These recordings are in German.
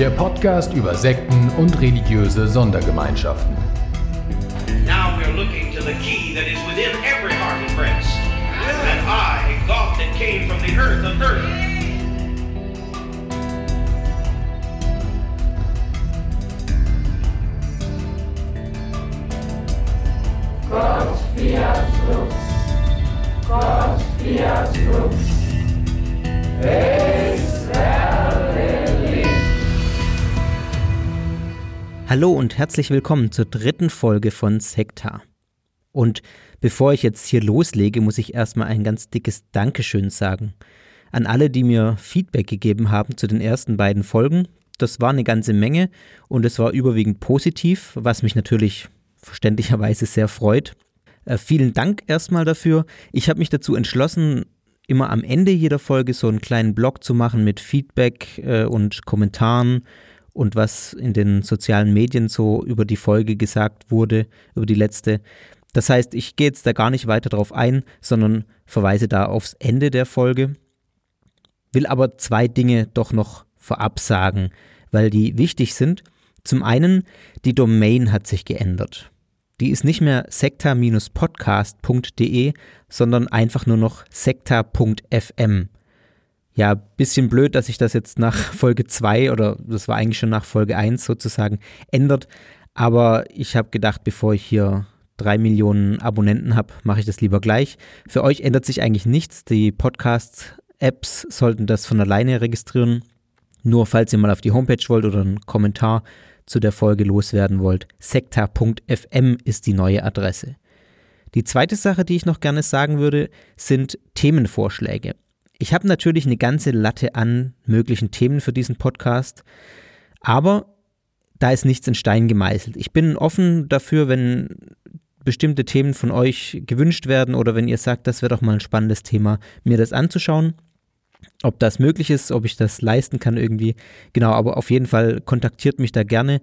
Der Podcast über Sekten und religiöse Sondergemeinschaften. Now we're looking to the key that is within every heart and breast. And I, God that came from the earth of earth. Hallo und herzlich willkommen zur dritten Folge von Sekta. Und bevor ich jetzt hier loslege, muss ich erstmal ein ganz dickes Dankeschön sagen. An alle, die mir Feedback gegeben haben zu den ersten beiden Folgen. Das war eine ganze Menge und es war überwiegend positiv, was mich natürlich verständlicherweise sehr freut. Äh, vielen Dank erstmal dafür. Ich habe mich dazu entschlossen, immer am Ende jeder Folge so einen kleinen Blog zu machen mit Feedback äh, und Kommentaren und was in den sozialen Medien so über die Folge gesagt wurde, über die letzte. Das heißt, ich gehe jetzt da gar nicht weiter drauf ein, sondern verweise da aufs Ende der Folge. Will aber zwei Dinge doch noch vorab sagen, weil die wichtig sind. Zum einen, die Domain hat sich geändert. Die ist nicht mehr sekta-podcast.de, sondern einfach nur noch sekta.fm. Ja, bisschen blöd, dass sich das jetzt nach Folge 2 oder das war eigentlich schon nach Folge 1 sozusagen ändert. Aber ich habe gedacht, bevor ich hier drei Millionen Abonnenten habe, mache ich das lieber gleich. Für euch ändert sich eigentlich nichts. Die Podcast-Apps sollten das von alleine registrieren. Nur falls ihr mal auf die Homepage wollt oder einen Kommentar zu der Folge loswerden wollt, sekta.fm ist die neue Adresse. Die zweite Sache, die ich noch gerne sagen würde, sind Themenvorschläge. Ich habe natürlich eine ganze Latte an möglichen Themen für diesen Podcast, aber da ist nichts in Stein gemeißelt. Ich bin offen dafür, wenn bestimmte Themen von euch gewünscht werden oder wenn ihr sagt, das wäre doch mal ein spannendes Thema, mir das anzuschauen. Ob das möglich ist, ob ich das leisten kann irgendwie. Genau, aber auf jeden Fall kontaktiert mich da gerne.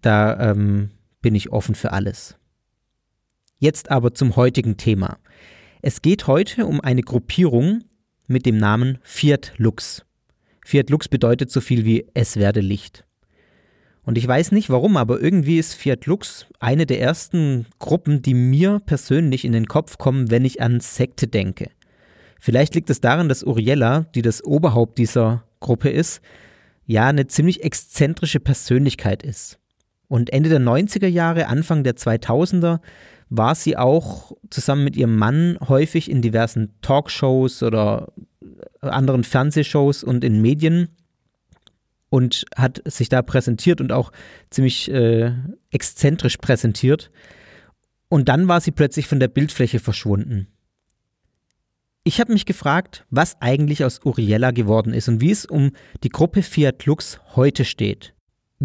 Da ähm, bin ich offen für alles. Jetzt aber zum heutigen Thema. Es geht heute um eine Gruppierung, mit dem Namen Fiat Lux. Fiat Lux bedeutet so viel wie es werde Licht. Und ich weiß nicht warum, aber irgendwie ist Fiat Lux eine der ersten Gruppen, die mir persönlich in den Kopf kommen, wenn ich an Sekte denke. Vielleicht liegt es daran, dass Uriella, die das Oberhaupt dieser Gruppe ist, ja eine ziemlich exzentrische Persönlichkeit ist. Und Ende der 90er Jahre, Anfang der 2000er war sie auch zusammen mit ihrem Mann häufig in diversen Talkshows oder anderen Fernsehshows und in Medien und hat sich da präsentiert und auch ziemlich äh, exzentrisch präsentiert. Und dann war sie plötzlich von der Bildfläche verschwunden. Ich habe mich gefragt, was eigentlich aus Uriella geworden ist und wie es um die Gruppe Fiat Lux heute steht.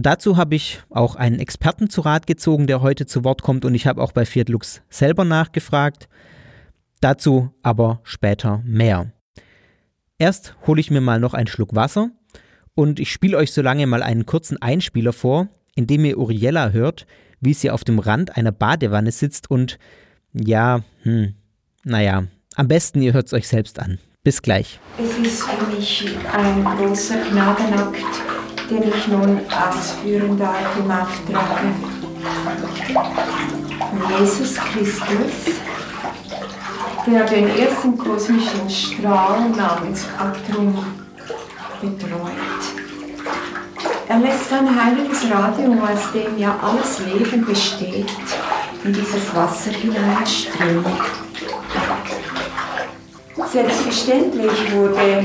Dazu habe ich auch einen Experten zu Rat gezogen, der heute zu Wort kommt und ich habe auch bei Fiat Lux selber nachgefragt. Dazu aber später mehr. Erst hole ich mir mal noch einen Schluck Wasser und ich spiele euch so lange mal einen kurzen Einspieler vor, in dem ihr Uriella hört, wie sie auf dem Rand einer Badewanne sitzt und ja, hm, naja, am besten ihr hört es euch selbst an. Bis gleich. Es ist für mich ein großer Gnadenakt, den ich nun ausführen darf im Auftrag von Jesus Christus, der den ersten kosmischen Strahl namens Atrum betreut. Er lässt sein heiliges Radium, aus dem ja alles Leben besteht, in dieses Wasser hineinströmen. Selbstverständlich wurde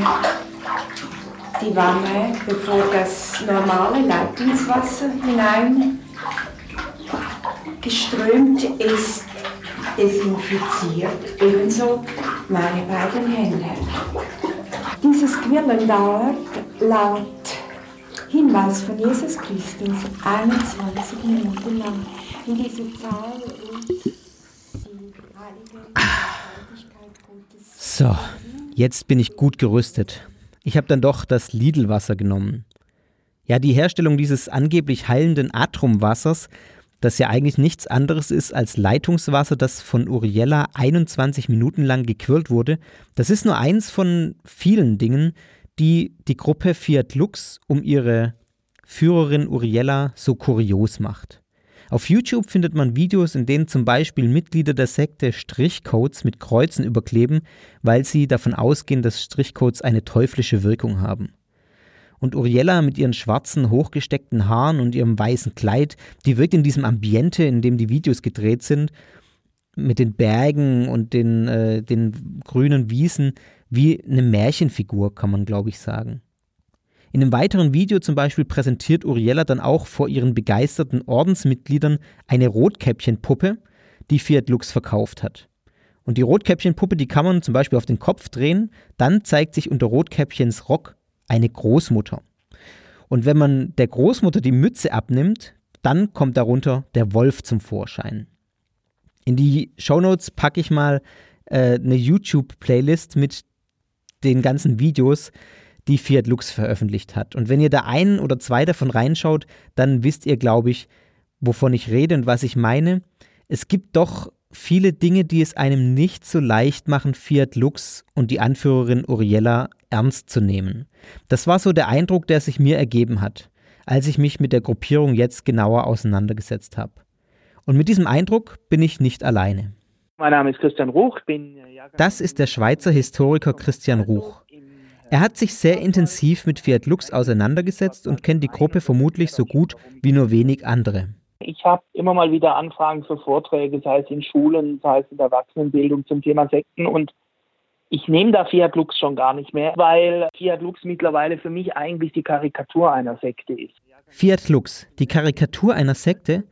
die Wanne, bevor das normale Leitungswasser hinein geströmt ist, desinfiziert, ebenso meine beiden Hände. Dieses Quillen dauert laut Hinweis von Jesus Christus 21 Minuten lang. In diese Zahl und die heilige Gottes. So, jetzt bin ich gut gerüstet. Ich habe dann doch das Lidl-Wasser genommen. Ja, die Herstellung dieses angeblich heilenden Atrumwassers, das ja eigentlich nichts anderes ist als Leitungswasser, das von Uriella 21 Minuten lang gequirlt wurde, das ist nur eins von vielen Dingen, die die Gruppe Fiat Lux um ihre Führerin Uriella so kurios macht. Auf YouTube findet man Videos, in denen zum Beispiel Mitglieder der Sekte Strichcodes mit Kreuzen überkleben, weil sie davon ausgehen, dass Strichcodes eine teuflische Wirkung haben. Und Uriella mit ihren schwarzen, hochgesteckten Haaren und ihrem weißen Kleid, die wirkt in diesem Ambiente, in dem die Videos gedreht sind, mit den Bergen und den, äh, den grünen Wiesen, wie eine Märchenfigur, kann man glaube ich sagen. In einem weiteren Video zum Beispiel präsentiert Uriella dann auch vor ihren begeisterten Ordensmitgliedern eine Rotkäppchenpuppe, die Fiat Lux verkauft hat. Und die Rotkäppchenpuppe, die kann man zum Beispiel auf den Kopf drehen, dann zeigt sich unter Rotkäppchens Rock eine Großmutter. Und wenn man der Großmutter die Mütze abnimmt, dann kommt darunter der Wolf zum Vorschein. In die Shownotes packe ich mal äh, eine YouTube-Playlist mit den ganzen Videos, die Fiat Lux veröffentlicht hat. Und wenn ihr da ein oder zwei davon reinschaut, dann wisst ihr, glaube ich, wovon ich rede und was ich meine. Es gibt doch viele Dinge, die es einem nicht so leicht machen, Fiat Lux und die Anführerin Uriella ernst zu nehmen. Das war so der Eindruck, der sich mir ergeben hat, als ich mich mit der Gruppierung jetzt genauer auseinandergesetzt habe. Und mit diesem Eindruck bin ich nicht alleine. Mein Name ist Christian Ruch. Bin das ist der Schweizer Historiker Christian Ruch. Er hat sich sehr intensiv mit Fiat Lux auseinandergesetzt und kennt die Gruppe vermutlich so gut wie nur wenig andere. Ich habe immer mal wieder Anfragen für Vorträge, sei es in Schulen, sei es in der Erwachsenenbildung zum Thema Sekten und ich nehme da Fiat Lux schon gar nicht mehr, weil Fiat Lux mittlerweile für mich eigentlich die Karikatur einer Sekte ist. Fiat Lux, die Karikatur einer Sekte?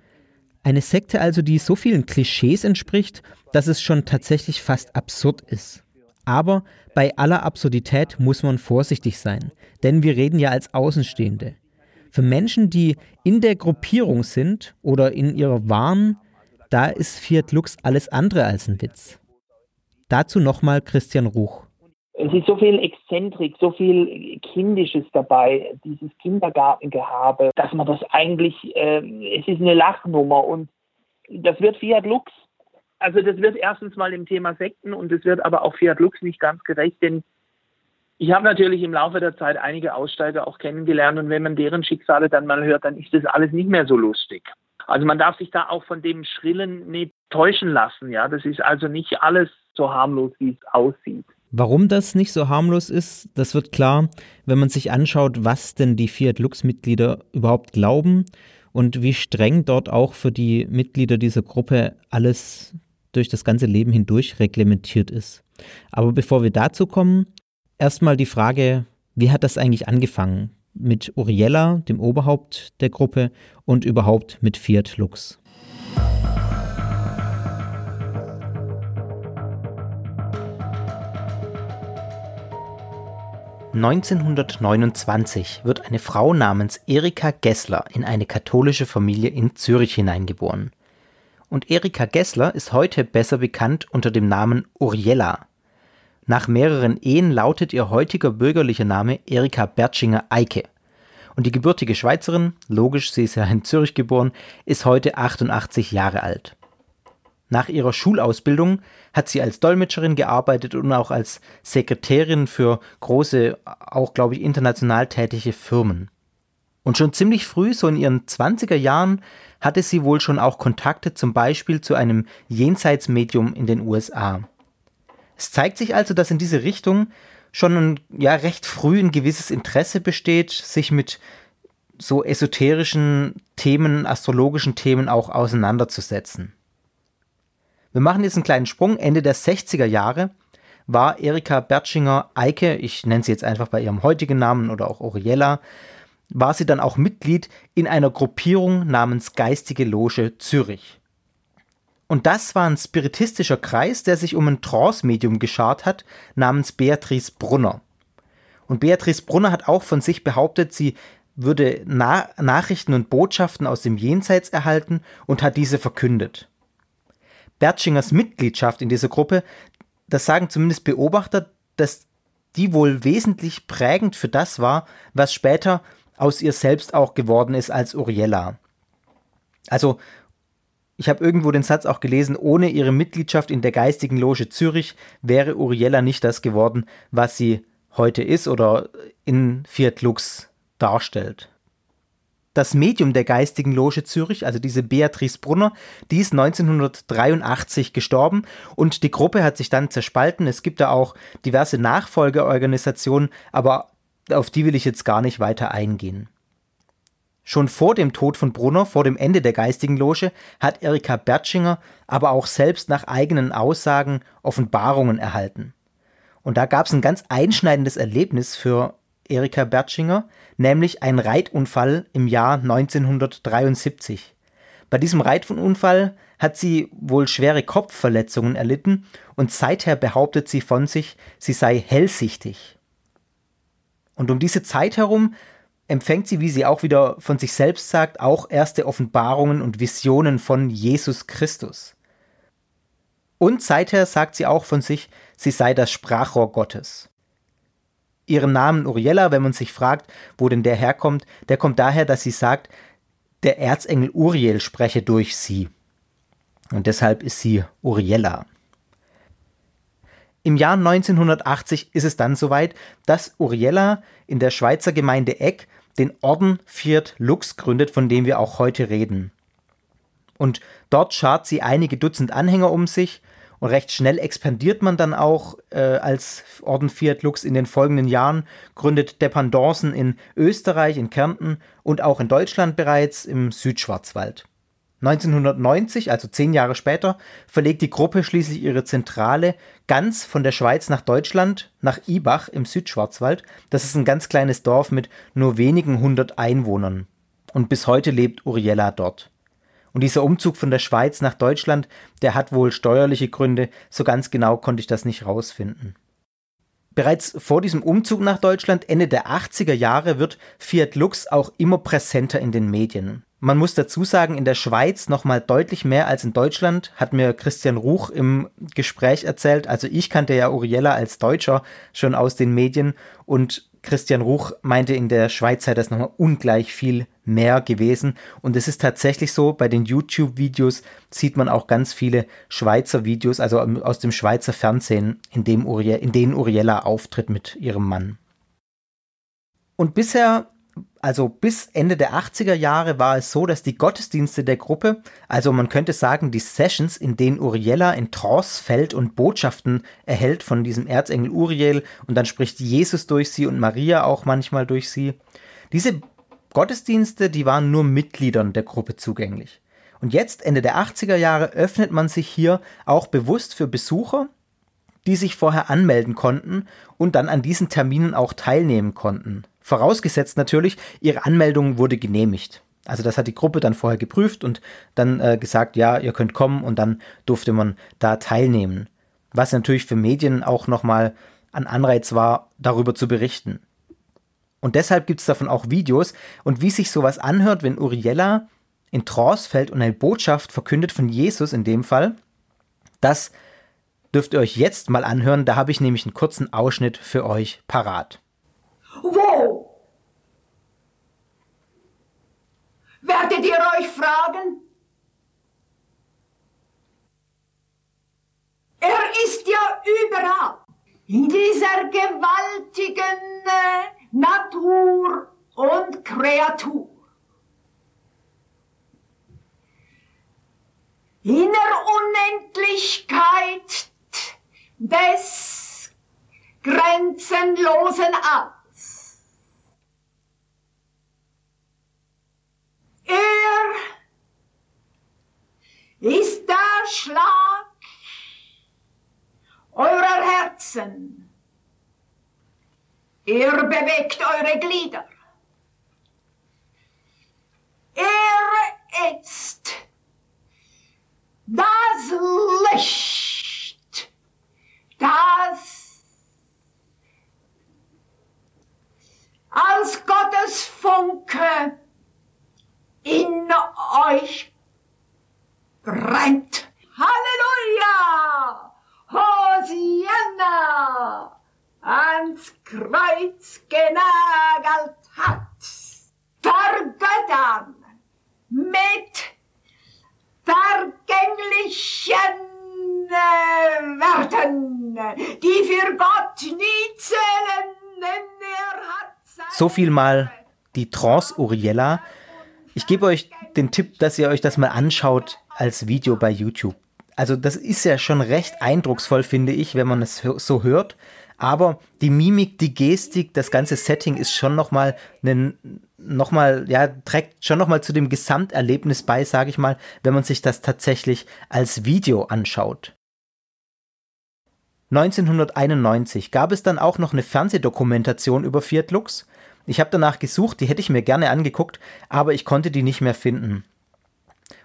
Eine Sekte also, die so vielen Klischees entspricht, dass es schon tatsächlich fast absurd ist. Aber bei aller Absurdität muss man vorsichtig sein, denn wir reden ja als Außenstehende. Für Menschen, die in der Gruppierung sind oder in ihrer Waren, da ist Fiat Lux alles andere als ein Witz. Dazu nochmal Christian Ruch. Es ist so viel Exzentrik, so viel Kindisches dabei, dieses Kindergartengehabe, dass man das eigentlich, äh, es ist eine Lachnummer und das wird Fiat Lux. Also das wird erstens mal im Thema Sekten und es wird aber auch Fiat Lux nicht ganz gerecht, denn ich habe natürlich im Laufe der Zeit einige Aussteiger auch kennengelernt und wenn man deren Schicksale dann mal hört, dann ist das alles nicht mehr so lustig. Also man darf sich da auch von dem Schrillen nicht täuschen lassen, ja. Das ist also nicht alles so harmlos, wie es aussieht. Warum das nicht so harmlos ist, das wird klar, wenn man sich anschaut, was denn die Fiat Lux-Mitglieder überhaupt glauben und wie streng dort auch für die Mitglieder dieser Gruppe alles durch das ganze Leben hindurch reglementiert ist. Aber bevor wir dazu kommen, erstmal die Frage, wie hat das eigentlich angefangen? Mit Uriella, dem Oberhaupt der Gruppe, und überhaupt mit Fiat Lux. 1929 wird eine Frau namens Erika Gessler in eine katholische Familie in Zürich hineingeboren. Und Erika Gessler ist heute besser bekannt unter dem Namen Uriella. Nach mehreren Ehen lautet ihr heutiger bürgerlicher Name Erika Bertschinger Eike. Und die gebürtige Schweizerin, logisch, sie ist ja in Zürich geboren, ist heute 88 Jahre alt. Nach ihrer Schulausbildung hat sie als Dolmetscherin gearbeitet und auch als Sekretärin für große, auch glaube ich international tätige Firmen. Und schon ziemlich früh, so in ihren 20er Jahren, hatte sie wohl schon auch Kontakte zum Beispiel zu einem Jenseitsmedium in den USA. Es zeigt sich also, dass in diese Richtung schon ja recht früh ein gewisses Interesse besteht, sich mit so esoterischen Themen, astrologischen Themen auch auseinanderzusetzen. Wir machen jetzt einen kleinen Sprung. Ende der 60er Jahre war Erika Bertschinger Eike, ich nenne sie jetzt einfach bei ihrem heutigen Namen oder auch Oriella, war sie dann auch Mitglied in einer Gruppierung namens Geistige Loge Zürich. Und das war ein spiritistischer Kreis, der sich um ein Trance-Medium geschart hat, namens Beatrice Brunner. Und Beatrice Brunner hat auch von sich behauptet, sie würde Na Nachrichten und Botschaften aus dem Jenseits erhalten und hat diese verkündet. Bertschingers Mitgliedschaft in dieser Gruppe, das sagen zumindest Beobachter, dass die wohl wesentlich prägend für das war, was später aus ihr selbst auch geworden ist als Uriella. Also, ich habe irgendwo den Satz auch gelesen, ohne ihre Mitgliedschaft in der geistigen Loge Zürich wäre Uriella nicht das geworden, was sie heute ist oder in Fiat Lux darstellt. Das Medium der geistigen Loge Zürich, also diese Beatrice Brunner, die ist 1983 gestorben und die Gruppe hat sich dann zerspalten. Es gibt da auch diverse Nachfolgeorganisationen, aber auf die will ich jetzt gar nicht weiter eingehen. Schon vor dem Tod von Brunner, vor dem Ende der geistigen Loge, hat Erika Bertschinger aber auch selbst nach eigenen Aussagen Offenbarungen erhalten. Und da gab es ein ganz einschneidendes Erlebnis für Erika Bertschinger, nämlich ein Reitunfall im Jahr 1973. Bei diesem Reitunfall hat sie wohl schwere Kopfverletzungen erlitten und seither behauptet sie von sich, sie sei hellsichtig. Und um diese Zeit herum empfängt sie, wie sie auch wieder von sich selbst sagt, auch erste Offenbarungen und Visionen von Jesus Christus. Und seither sagt sie auch von sich, sie sei das Sprachrohr Gottes. Ihren Namen Uriella, wenn man sich fragt, wo denn der herkommt, der kommt daher, dass sie sagt, der Erzengel Uriel spreche durch sie. Und deshalb ist sie Uriella. Im Jahr 1980 ist es dann soweit, dass Uriella in der Schweizer Gemeinde Eck den Orden Fiat Lux gründet, von dem wir auch heute reden. Und dort schart sie einige Dutzend Anhänger um sich und recht schnell expandiert man dann auch äh, als Orden Fiat Lux in den folgenden Jahren, gründet Dependancen in Österreich, in Kärnten und auch in Deutschland bereits im Südschwarzwald. 1990, also zehn Jahre später, verlegt die Gruppe schließlich ihre Zentrale ganz von der Schweiz nach Deutschland, nach Ibach im Südschwarzwald. Das ist ein ganz kleines Dorf mit nur wenigen hundert Einwohnern. Und bis heute lebt Uriella dort. Und dieser Umzug von der Schweiz nach Deutschland, der hat wohl steuerliche Gründe, so ganz genau konnte ich das nicht rausfinden. Bereits vor diesem Umzug nach Deutschland Ende der 80er Jahre wird Fiat Lux auch immer präsenter in den Medien. Man muss dazu sagen, in der Schweiz noch mal deutlich mehr als in Deutschland, hat mir Christian Ruch im Gespräch erzählt. Also ich kannte ja Uriella als Deutscher schon aus den Medien und Christian Ruch meinte, in der Schweiz sei das nochmal ungleich viel mehr gewesen. Und es ist tatsächlich so, bei den YouTube-Videos sieht man auch ganz viele Schweizer Videos, also aus dem Schweizer Fernsehen, in, dem Uri in denen Uriella auftritt mit ihrem Mann. Und bisher also bis Ende der 80er Jahre war es so, dass die Gottesdienste der Gruppe, also man könnte sagen die Sessions, in denen Uriella in Trance fällt und Botschaften erhält von diesem Erzengel Uriel und dann spricht Jesus durch sie und Maria auch manchmal durch sie. Diese Gottesdienste, die waren nur Mitgliedern der Gruppe zugänglich. Und jetzt, Ende der 80er Jahre, öffnet man sich hier auch bewusst für Besucher, die sich vorher anmelden konnten und dann an diesen Terminen auch teilnehmen konnten. Vorausgesetzt natürlich, ihre Anmeldung wurde genehmigt. Also das hat die Gruppe dann vorher geprüft und dann äh, gesagt, ja, ihr könnt kommen und dann durfte man da teilnehmen. Was natürlich für Medien auch nochmal ein Anreiz war, darüber zu berichten. Und deshalb gibt es davon auch Videos und wie sich sowas anhört, wenn Uriella in Trance fällt und eine Botschaft verkündet von Jesus in dem Fall, das dürft ihr euch jetzt mal anhören. Da habe ich nämlich einen kurzen Ausschnitt für euch parat. Werdet ihr euch fragen? Er ist ja überall. In dieser gewaltigen äh, Natur und Kreatur. In der Unendlichkeit des grenzenlosen Alls. Er ist der Schlag eurer Herzen. Er bewegt eure Glieder. Er ist das Licht, das als Gottes in euch brennt. Halleluja! Hosianna ans Kreuz genagelt hat, vergöttern mit vergänglichen äh, Werten, die für Gott nie zählen, denn er hat So viel mal die Trance Uriella ich gebe euch den Tipp, dass ihr euch das mal anschaut als Video bei YouTube. Also das ist ja schon recht eindrucksvoll, finde ich, wenn man es so hört. Aber die Mimik, die Gestik, das ganze Setting ist schon nochmal noch mal, ja, trägt schon nochmal zu dem Gesamterlebnis bei, sage ich mal, wenn man sich das tatsächlich als Video anschaut. 1991 gab es dann auch noch eine Fernsehdokumentation über Fiat Lux. Ich habe danach gesucht, die hätte ich mir gerne angeguckt, aber ich konnte die nicht mehr finden.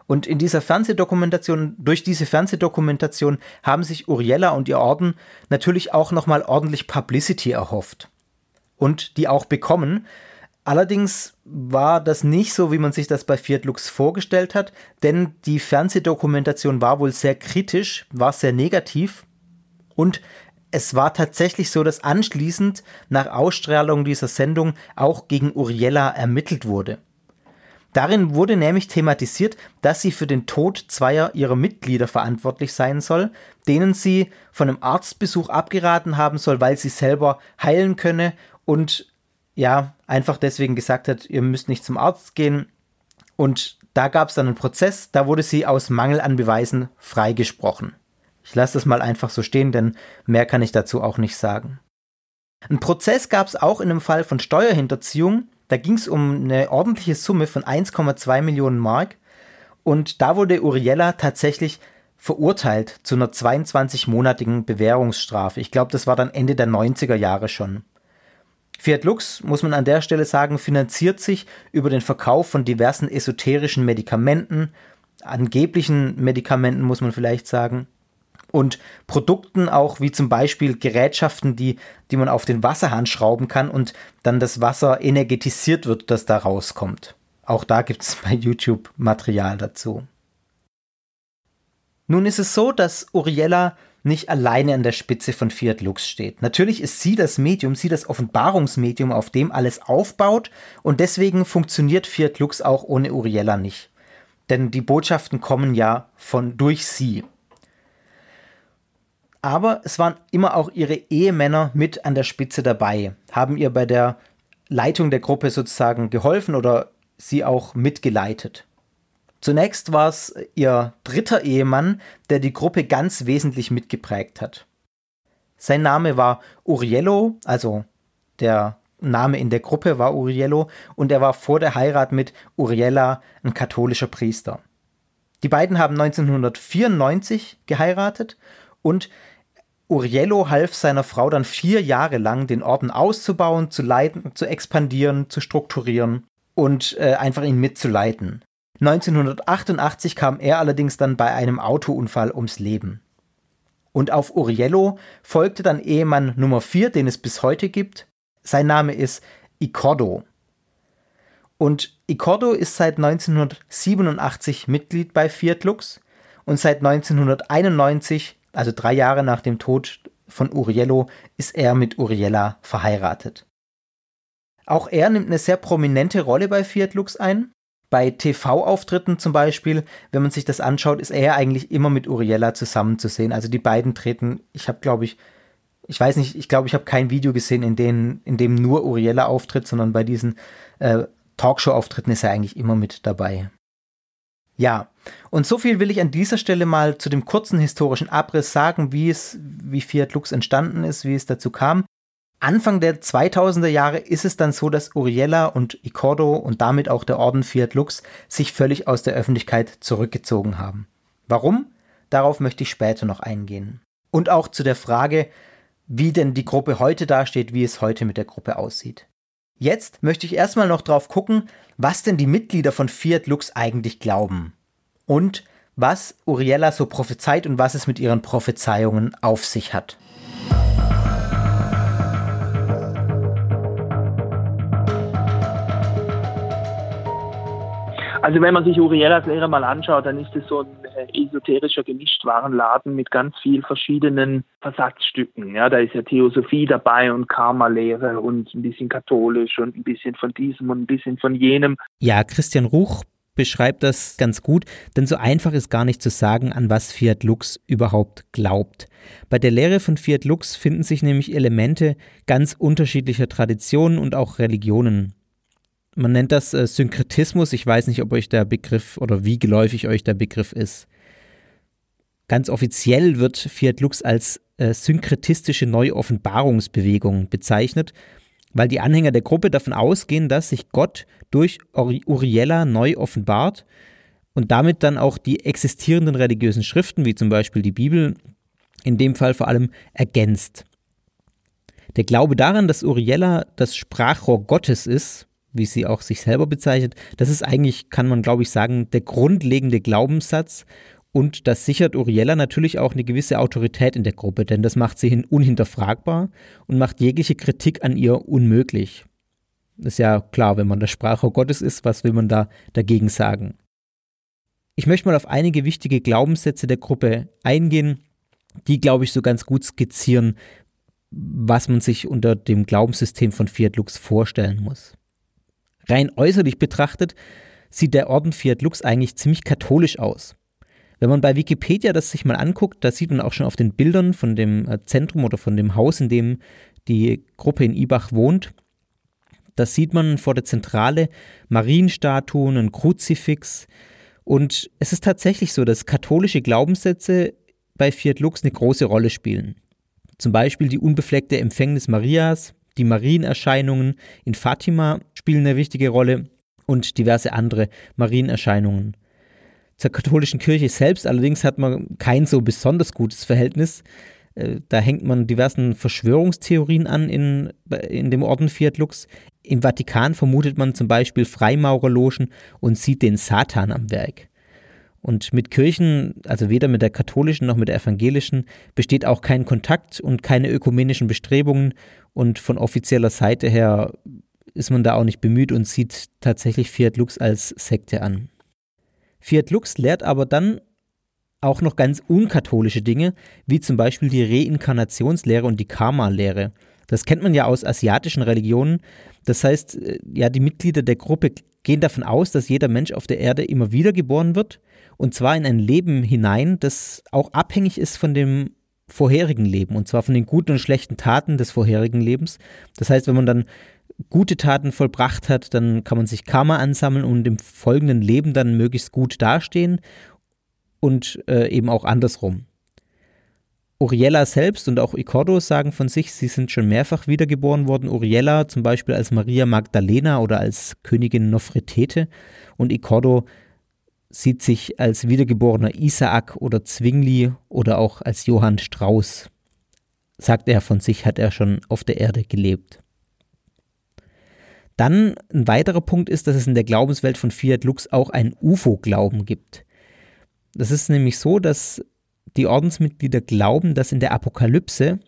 Und in dieser Fernsehdokumentation, durch diese Fernsehdokumentation haben sich Uriella und ihr Orden natürlich auch nochmal ordentlich Publicity erhofft. Und die auch bekommen. Allerdings war das nicht so, wie man sich das bei Fiat Lux vorgestellt hat, denn die Fernsehdokumentation war wohl sehr kritisch, war sehr negativ und es war tatsächlich so, dass anschließend nach Ausstrahlung dieser Sendung auch gegen Uriella ermittelt wurde. Darin wurde nämlich thematisiert, dass sie für den Tod zweier ihrer Mitglieder verantwortlich sein soll, denen sie von einem Arztbesuch abgeraten haben soll, weil sie selber heilen könne und ja, einfach deswegen gesagt hat, ihr müsst nicht zum Arzt gehen. Und da gab es dann einen Prozess, da wurde sie aus Mangel an Beweisen freigesprochen. Ich lasse das mal einfach so stehen, denn mehr kann ich dazu auch nicht sagen. Ein Prozess gab es auch in einem Fall von Steuerhinterziehung. Da ging es um eine ordentliche Summe von 1,2 Millionen Mark. Und da wurde Uriella tatsächlich verurteilt zu einer 22-monatigen Bewährungsstrafe. Ich glaube, das war dann Ende der 90er Jahre schon. Fiat Lux, muss man an der Stelle sagen, finanziert sich über den Verkauf von diversen esoterischen Medikamenten, angeblichen Medikamenten muss man vielleicht sagen, und Produkten auch wie zum Beispiel Gerätschaften, die, die man auf den Wasserhahn schrauben kann und dann das Wasser energetisiert wird, das da rauskommt. Auch da gibt es bei YouTube Material dazu. Nun ist es so, dass Uriella nicht alleine an der Spitze von Fiat Lux steht. Natürlich ist sie das Medium, sie das Offenbarungsmedium, auf dem alles aufbaut und deswegen funktioniert Fiat Lux auch ohne Uriella nicht. Denn die Botschaften kommen ja von durch sie aber es waren immer auch ihre Ehemänner mit an der Spitze dabei, haben ihr bei der Leitung der Gruppe sozusagen geholfen oder sie auch mitgeleitet. Zunächst war es ihr dritter Ehemann, der die Gruppe ganz wesentlich mitgeprägt hat. Sein Name war Uriello, also der Name in der Gruppe war Uriello und er war vor der Heirat mit Uriella ein katholischer Priester. Die beiden haben 1994 geheiratet und Uriello half seiner Frau dann vier Jahre lang, den Orden auszubauen, zu leiten, zu expandieren, zu strukturieren und äh, einfach ihn mitzuleiten. 1988 kam er allerdings dann bei einem Autounfall ums Leben. Und auf Uriello folgte dann Ehemann Nummer 4, den es bis heute gibt. Sein Name ist Icordo. Und Icordo ist seit 1987 Mitglied bei Fiat Lux und seit 1991 also drei Jahre nach dem Tod von Uriello, ist er mit Uriella verheiratet. Auch er nimmt eine sehr prominente Rolle bei Fiat Lux ein. Bei TV-Auftritten zum Beispiel, wenn man sich das anschaut, ist er eigentlich immer mit Uriella zusammenzusehen. Also die beiden treten, ich habe glaube ich, ich weiß nicht, ich glaube, ich habe kein Video gesehen, in, denen, in dem nur Uriella auftritt, sondern bei diesen äh, Talkshow-Auftritten ist er eigentlich immer mit dabei. Ja, und so viel will ich an dieser Stelle mal zu dem kurzen historischen Abriss sagen, wie es, wie Fiat Lux entstanden ist, wie es dazu kam. Anfang der 2000er Jahre ist es dann so, dass Uriella und Icordo und damit auch der Orden Fiat Lux sich völlig aus der Öffentlichkeit zurückgezogen haben. Warum? Darauf möchte ich später noch eingehen. Und auch zu der Frage, wie denn die Gruppe heute dasteht, wie es heute mit der Gruppe aussieht. Jetzt möchte ich erstmal noch drauf gucken, was denn die Mitglieder von Fiat Lux eigentlich glauben. Und was Uriella so prophezeit und was es mit ihren Prophezeiungen auf sich hat. Also wenn man sich Uriellas Lehre mal anschaut, dann ist es so ein äh, esoterischer Gemischtwarenladen mit ganz vielen verschiedenen Versatzstücken. Ja, da ist ja Theosophie dabei und Karma-Lehre und ein bisschen katholisch und ein bisschen von diesem und ein bisschen von jenem. Ja, Christian Ruch beschreibt das ganz gut, denn so einfach ist gar nicht zu sagen, an was Fiat Lux überhaupt glaubt. Bei der Lehre von Fiat Lux finden sich nämlich Elemente ganz unterschiedlicher Traditionen und auch Religionen. Man nennt das äh, Synkretismus. Ich weiß nicht, ob euch der Begriff oder wie geläufig euch der Begriff ist. Ganz offiziell wird Fiat Lux als äh, synkretistische Neuoffenbarungsbewegung bezeichnet, weil die Anhänger der Gruppe davon ausgehen, dass sich Gott durch Uriella neu offenbart und damit dann auch die existierenden religiösen Schriften, wie zum Beispiel die Bibel, in dem Fall vor allem ergänzt. Der Glaube daran, dass Uriella das Sprachrohr Gottes ist, wie sie auch sich selber bezeichnet, das ist eigentlich, kann man glaube ich sagen, der grundlegende Glaubenssatz und das sichert Uriella natürlich auch eine gewisse Autorität in der Gruppe, denn das macht sie hin unhinterfragbar und macht jegliche Kritik an ihr unmöglich. Ist ja klar, wenn man das Sprachrohr Gottes ist, was will man da dagegen sagen? Ich möchte mal auf einige wichtige Glaubenssätze der Gruppe eingehen, die, glaube ich, so ganz gut skizzieren, was man sich unter dem Glaubenssystem von Fiat Lux vorstellen muss. Rein äußerlich betrachtet sieht der Orden Fiat Lux eigentlich ziemlich katholisch aus. Wenn man bei Wikipedia das sich mal anguckt, da sieht man auch schon auf den Bildern von dem äh, Zentrum oder von dem Haus, in dem die Gruppe in Ibach wohnt, da sieht man vor der Zentrale Marienstatuen, ein Kruzifix. Und es ist tatsächlich so, dass katholische Glaubenssätze bei Fiat Lux eine große Rolle spielen. Zum Beispiel die unbefleckte Empfängnis Marias, die Marienerscheinungen in Fatima spielen eine wichtige Rolle und diverse andere Marienerscheinungen. Zur katholischen Kirche selbst allerdings hat man kein so besonders gutes Verhältnis. Äh, da hängt man diversen Verschwörungstheorien an in, in dem Orden Fiat Lux. Im Vatikan vermutet man zum Beispiel Freimaurerlogen und sieht den Satan am Werk. Und mit Kirchen, also weder mit der katholischen noch mit der evangelischen, besteht auch kein Kontakt und keine ökumenischen Bestrebungen. Und von offizieller Seite her ist man da auch nicht bemüht und sieht tatsächlich Fiat Lux als Sekte an. Fiat Lux lehrt aber dann auch noch ganz unkatholische Dinge, wie zum Beispiel die Reinkarnationslehre und die Karma-Lehre. Das kennt man ja aus asiatischen Religionen. Das heißt, äh, ja, die Mitglieder der Gruppe gehen davon aus, dass jeder Mensch auf der Erde immer wieder geboren wird und zwar in ein Leben hinein, das auch abhängig ist von dem vorherigen Leben und zwar von den guten und schlechten Taten des vorherigen Lebens. Das heißt, wenn man dann gute Taten vollbracht hat, dann kann man sich Karma ansammeln und im folgenden Leben dann möglichst gut dastehen und äh, eben auch andersrum. Uriella selbst und auch Icordo sagen von sich, sie sind schon mehrfach wiedergeboren worden. Uriella zum Beispiel als Maria Magdalena oder als Königin Nofretete und Icordo sieht sich als wiedergeborener Isaak oder Zwingli oder auch als Johann Strauß. Sagt er von sich, hat er schon auf der Erde gelebt. Dann ein weiterer Punkt ist, dass es in der Glaubenswelt von Fiat Lux auch einen UFO-Glauben gibt. Das ist nämlich so, dass die Ordensmitglieder glauben, dass in der Apokalypse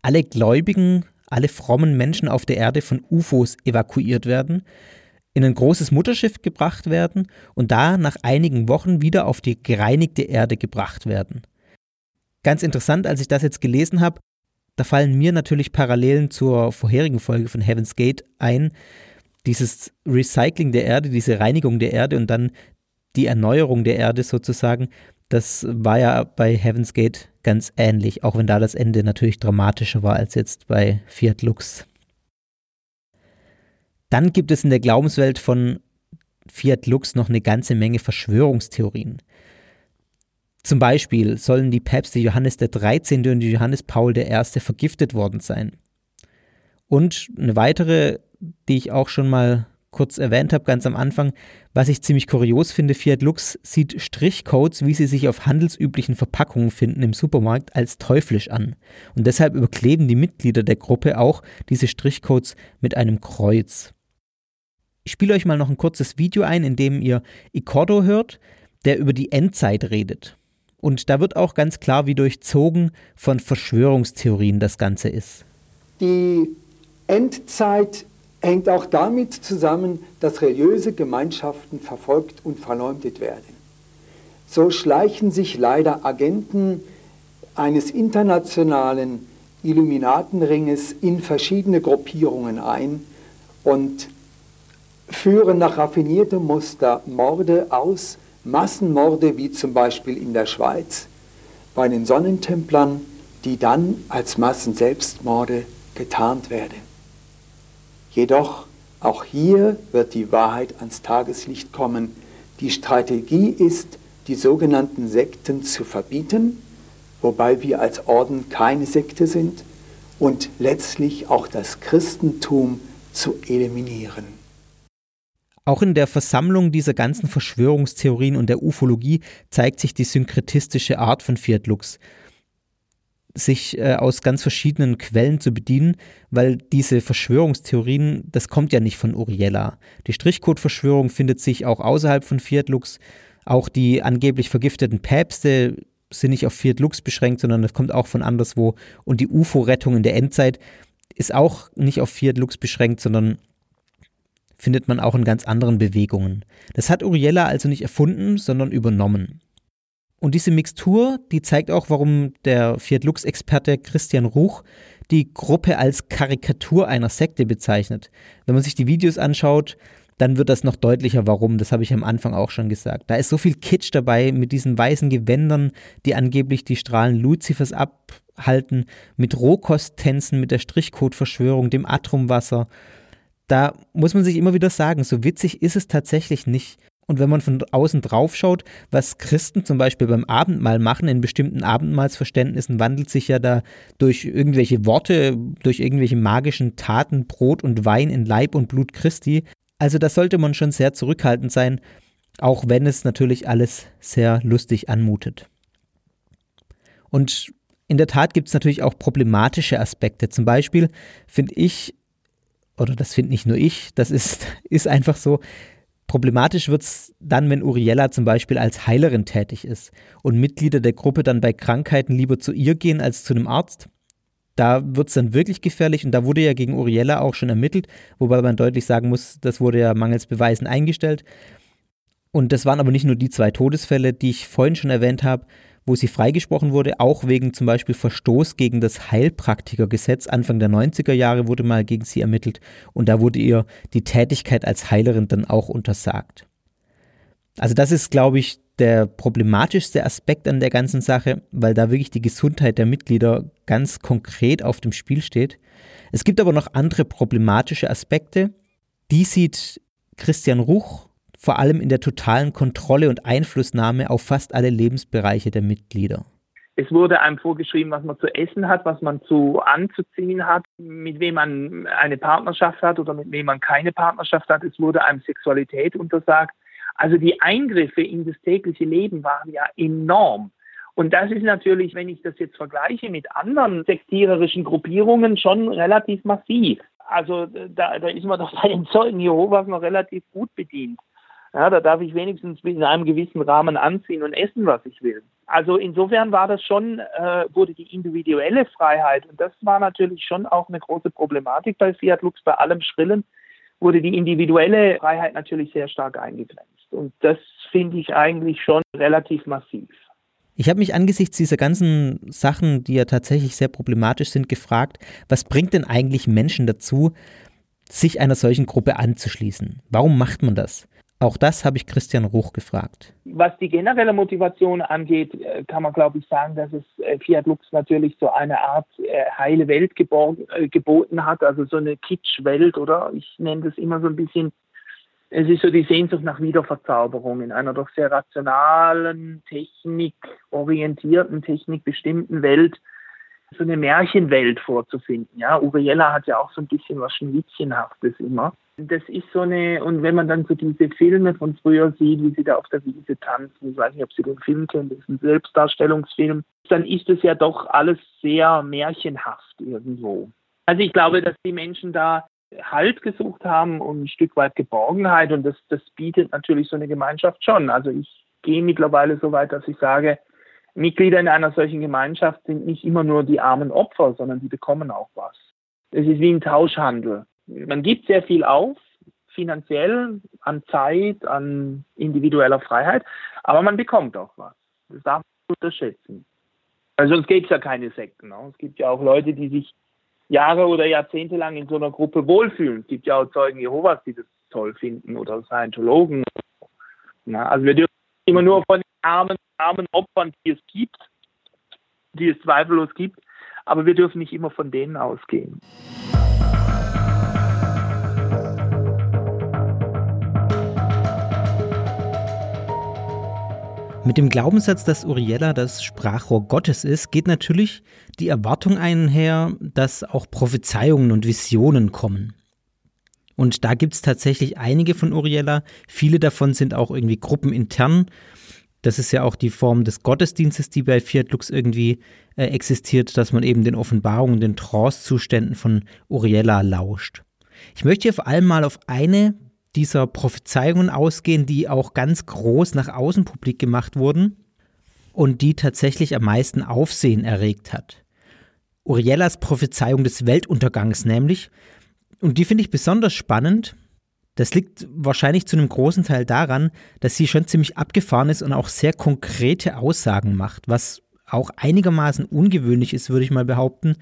alle Gläubigen, alle frommen Menschen auf der Erde von UFOs evakuiert werden, in ein großes Mutterschiff gebracht werden und da nach einigen Wochen wieder auf die gereinigte Erde gebracht werden. Ganz interessant, als ich das jetzt gelesen habe, da fallen mir natürlich Parallelen zur vorherigen Folge von Heaven's Gate ein. Dieses Recycling der Erde, diese Reinigung der Erde und dann die Erneuerung der Erde sozusagen, das war ja bei Heaven's Gate ganz ähnlich, auch wenn da das Ende natürlich dramatischer war als jetzt bei Fiat Lux. Dann gibt es in der Glaubenswelt von Fiat Lux noch eine ganze Menge Verschwörungstheorien. Zum Beispiel sollen die Päpste Johannes der 13. und Johannes Paul I. vergiftet worden sein. Und eine weitere, die ich auch schon mal kurz erwähnt habe, ganz am Anfang, was ich ziemlich kurios finde, Fiat Lux sieht Strichcodes, wie sie sich auf handelsüblichen Verpackungen finden im Supermarkt, als teuflisch an. Und deshalb überkleben die Mitglieder der Gruppe auch diese Strichcodes mit einem Kreuz. Ich spiele euch mal noch ein kurzes Video ein, in dem ihr Icordo hört, der über die Endzeit redet. Und da wird auch ganz klar, wie durchzogen von Verschwörungstheorien das Ganze ist. Die Endzeit hängt auch damit zusammen, dass religiöse Gemeinschaften verfolgt und verleumdet werden. So schleichen sich leider Agenten eines internationalen Illuminatenringes in verschiedene Gruppierungen ein und führen nach raffiniertem Muster Morde aus, Massenmorde wie zum Beispiel in der Schweiz bei den Sonnentemplern, die dann als Massenselbstmorde getarnt werden. Jedoch auch hier wird die Wahrheit ans Tageslicht kommen. Die Strategie ist, die sogenannten Sekten zu verbieten, wobei wir als Orden keine Sekte sind, und letztlich auch das Christentum zu eliminieren. Auch in der Versammlung dieser ganzen Verschwörungstheorien und der Ufologie zeigt sich die synkretistische Art von Fiat Lux, sich äh, aus ganz verschiedenen Quellen zu bedienen, weil diese Verschwörungstheorien, das kommt ja nicht von Uriella. Die Strichcode-Verschwörung findet sich auch außerhalb von Fiat Lux. Auch die angeblich vergifteten Päpste sind nicht auf Fiat Lux beschränkt, sondern das kommt auch von anderswo. Und die UFO-Rettung in der Endzeit ist auch nicht auf Fiat Lux beschränkt, sondern findet man auch in ganz anderen Bewegungen. Das hat Uriella also nicht erfunden, sondern übernommen. Und diese Mixtur, die zeigt auch, warum der Fiat Lux-Experte Christian Ruch die Gruppe als Karikatur einer Sekte bezeichnet. Wenn man sich die Videos anschaut, dann wird das noch deutlicher, warum. Das habe ich am Anfang auch schon gesagt. Da ist so viel Kitsch dabei mit diesen weißen Gewändern, die angeblich die Strahlen Luzifers abhalten, mit Rohkosttänzen, mit der Strichcode-Verschwörung, dem Atrumwasser da muss man sich immer wieder sagen, so witzig ist es tatsächlich nicht. Und wenn man von außen drauf schaut, was Christen zum Beispiel beim Abendmahl machen, in bestimmten Abendmahlsverständnissen wandelt sich ja da durch irgendwelche Worte, durch irgendwelche magischen Taten Brot und Wein in Leib und Blut Christi. Also da sollte man schon sehr zurückhaltend sein, auch wenn es natürlich alles sehr lustig anmutet. Und in der Tat gibt es natürlich auch problematische Aspekte. Zum Beispiel finde ich oder das finde nicht nur ich, das ist, ist einfach so. Problematisch wird es dann, wenn Uriella zum Beispiel als Heilerin tätig ist und Mitglieder der Gruppe dann bei Krankheiten lieber zu ihr gehen als zu einem Arzt. Da wird es dann wirklich gefährlich und da wurde ja gegen Uriella auch schon ermittelt, wobei man deutlich sagen muss, das wurde ja mangels Beweisen eingestellt. Und das waren aber nicht nur die zwei Todesfälle, die ich vorhin schon erwähnt habe, wo sie freigesprochen wurde, auch wegen zum Beispiel Verstoß gegen das Heilpraktikergesetz. Anfang der 90er Jahre wurde mal gegen sie ermittelt und da wurde ihr die Tätigkeit als Heilerin dann auch untersagt. Also das ist, glaube ich, der problematischste Aspekt an der ganzen Sache, weil da wirklich die Gesundheit der Mitglieder ganz konkret auf dem Spiel steht. Es gibt aber noch andere problematische Aspekte. Die sieht Christian Ruch vor allem in der totalen Kontrolle und Einflussnahme auf fast alle Lebensbereiche der Mitglieder. Es wurde einem vorgeschrieben, was man zu essen hat, was man zu anzuziehen hat, mit wem man eine Partnerschaft hat oder mit wem man keine Partnerschaft hat. Es wurde einem Sexualität untersagt. Also die Eingriffe in das tägliche Leben waren ja enorm. Und das ist natürlich, wenn ich das jetzt vergleiche mit anderen sektiererischen Gruppierungen, schon relativ massiv. Also da, da ist man doch bei den Zeugen Jehovas noch relativ gut bedient. Ja, da darf ich wenigstens in einem gewissen Rahmen anziehen und essen, was ich will. Also insofern war das schon, äh, wurde die individuelle Freiheit, und das war natürlich schon auch eine große Problematik bei Fiat Lux, bei allem Schrillen, wurde die individuelle Freiheit natürlich sehr stark eingegrenzt. Und das finde ich eigentlich schon relativ massiv. Ich habe mich angesichts dieser ganzen Sachen, die ja tatsächlich sehr problematisch sind, gefragt, was bringt denn eigentlich Menschen dazu, sich einer solchen Gruppe anzuschließen? Warum macht man das? Auch das habe ich Christian Ruch gefragt. Was die generelle Motivation angeht, äh, kann man, glaube ich, sagen, dass es äh, Fiat Lux natürlich so eine Art äh, heile Welt geboten hat, also so eine Kitschwelt, oder? Ich nenne das immer so ein bisschen, es ist so die Sehnsucht nach Wiederverzauberung in einer doch sehr rationalen, technikorientierten, technikbestimmten Welt so eine Märchenwelt vorzufinden. Ja, Uriella hat ja auch so ein bisschen was Schneewittchenhaftes immer. Das ist so eine, und wenn man dann so diese Filme von früher sieht, wie sie da auf der Wiese tanzen, ich weiß nicht, ob Sie den Film kennen, das ist ein Selbstdarstellungsfilm, dann ist es ja doch alles sehr märchenhaft irgendwo. Also ich glaube, dass die Menschen da Halt gesucht haben und ein Stück weit Geborgenheit und das, das bietet natürlich so eine Gemeinschaft schon. Also ich gehe mittlerweile so weit, dass ich sage, Mitglieder in einer solchen Gemeinschaft sind nicht immer nur die armen Opfer, sondern die bekommen auch was. Es ist wie ein Tauschhandel. man gibt sehr viel auf, finanziell, an Zeit, an individueller Freiheit, aber man bekommt auch was. Das darf man unterschätzen. Also sonst gäbe es ja keine Sekten. Ne? Es gibt ja auch Leute, die sich Jahre oder Jahrzehnte lang in so einer Gruppe wohlfühlen. Es gibt ja auch Zeugen Jehovas, die das toll finden oder Scientologen. Na, also wir dürfen immer nur von den armen, armen Opfern, die es gibt, die es zweifellos gibt, aber wir dürfen nicht immer von denen ausgehen. Mit dem Glaubenssatz, dass Uriella das Sprachrohr Gottes ist, geht natürlich die Erwartung einher, dass auch Prophezeiungen und Visionen kommen. Und da gibt es tatsächlich einige von Uriella. Viele davon sind auch irgendwie gruppenintern. Das ist ja auch die Form des Gottesdienstes, die bei Fiat Lux irgendwie äh, existiert, dass man eben den Offenbarungen, den Trance-Zuständen von Uriella lauscht. Ich möchte hier vor allem mal auf eine dieser Prophezeiungen ausgehen, die auch ganz groß nach außen publik gemacht wurden und die tatsächlich am meisten Aufsehen erregt hat. Uriellas Prophezeiung des Weltuntergangs nämlich, und die finde ich besonders spannend. Das liegt wahrscheinlich zu einem großen Teil daran, dass sie schon ziemlich abgefahren ist und auch sehr konkrete Aussagen macht, was auch einigermaßen ungewöhnlich ist, würde ich mal behaupten,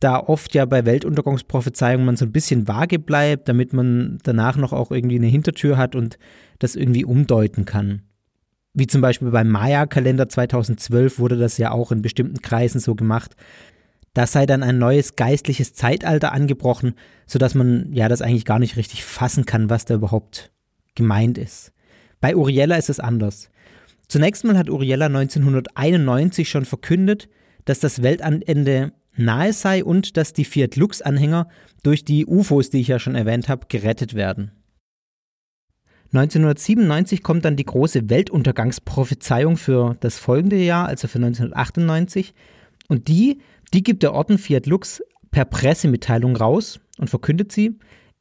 da oft ja bei Weltuntergangsprophezeiungen man so ein bisschen vage bleibt, damit man danach noch auch irgendwie eine Hintertür hat und das irgendwie umdeuten kann. Wie zum Beispiel beim Maya-Kalender 2012 wurde das ja auch in bestimmten Kreisen so gemacht. Da sei dann ein neues geistliches Zeitalter angebrochen, sodass man ja das eigentlich gar nicht richtig fassen kann, was da überhaupt gemeint ist. Bei Uriella ist es anders. Zunächst mal hat Uriella 1991 schon verkündet, dass das Weltende nahe sei und dass die Fiat Lux-Anhänger durch die UFOs, die ich ja schon erwähnt habe, gerettet werden. 1997 kommt dann die große Weltuntergangsprophezeiung für das folgende Jahr, also für 1998. Und die, die gibt der Orden Fiat Lux per Pressemitteilung raus und verkündet sie.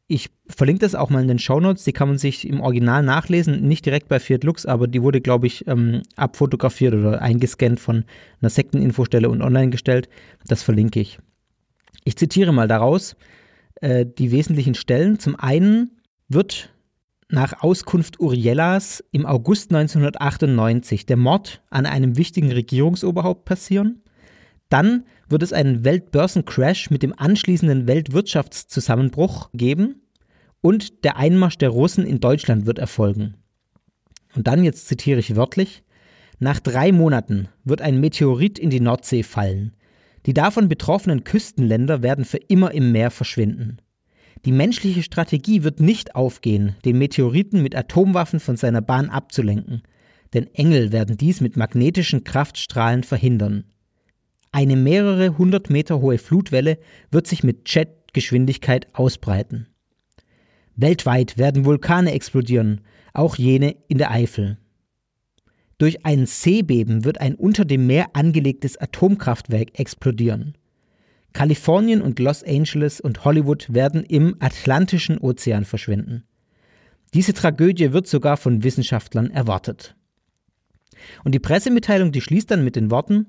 Ich verlinke das auch mal in den Show Notes. Die kann man sich im Original nachlesen. Nicht direkt bei Fiat Lux, aber die wurde, glaube ich, ähm, abfotografiert oder eingescannt von einer Sekteninfostelle und online gestellt. Das verlinke ich. Ich zitiere mal daraus äh, die wesentlichen Stellen. Zum einen wird nach Auskunft Uriellas im August 1998 der Mord an einem wichtigen Regierungsoberhaupt passieren. Dann wird es einen Weltbörsencrash mit dem anschließenden Weltwirtschaftszusammenbruch geben und der Einmarsch der Russen in Deutschland wird erfolgen. Und dann, jetzt zitiere ich wörtlich, nach drei Monaten wird ein Meteorit in die Nordsee fallen. Die davon betroffenen Küstenländer werden für immer im Meer verschwinden. Die menschliche Strategie wird nicht aufgehen, den Meteoriten mit Atomwaffen von seiner Bahn abzulenken, denn Engel werden dies mit magnetischen Kraftstrahlen verhindern. Eine mehrere hundert Meter hohe Flutwelle wird sich mit Jetgeschwindigkeit ausbreiten. Weltweit werden Vulkane explodieren, auch jene in der Eifel. Durch ein Seebeben wird ein unter dem Meer angelegtes Atomkraftwerk explodieren. Kalifornien und Los Angeles und Hollywood werden im Atlantischen Ozean verschwinden. Diese Tragödie wird sogar von Wissenschaftlern erwartet. Und die Pressemitteilung, die schließt dann mit den Worten,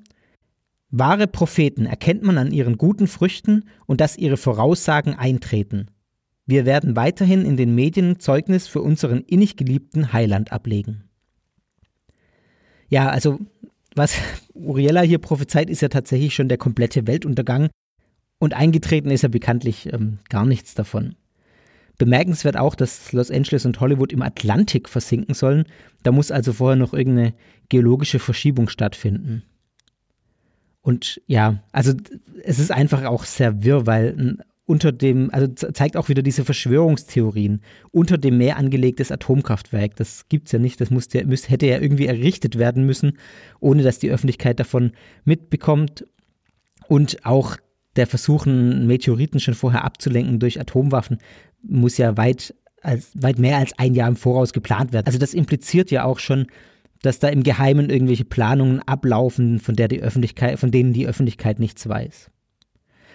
Wahre Propheten erkennt man an ihren guten Früchten und dass ihre Voraussagen eintreten. Wir werden weiterhin in den Medien Zeugnis für unseren innig geliebten Heiland ablegen. Ja, also was Uriella hier prophezeit, ist ja tatsächlich schon der komplette Weltuntergang und eingetreten ist ja bekanntlich ähm, gar nichts davon. Bemerkenswert auch, dass Los Angeles und Hollywood im Atlantik versinken sollen. Da muss also vorher noch irgendeine geologische Verschiebung stattfinden. Und ja, also es ist einfach auch sehr wirr, weil unter dem, also zeigt auch wieder diese Verschwörungstheorien, unter dem Meer angelegtes Atomkraftwerk, das gibt es ja nicht, das musste, müsste, hätte ja irgendwie errichtet werden müssen, ohne dass die Öffentlichkeit davon mitbekommt. Und auch der Versuch, einen Meteoriten schon vorher abzulenken durch Atomwaffen, muss ja weit, als, weit mehr als ein Jahr im Voraus geplant werden. Also das impliziert ja auch schon, dass da im Geheimen irgendwelche Planungen ablaufen, von, der die Öffentlichkeit, von denen die Öffentlichkeit nichts weiß.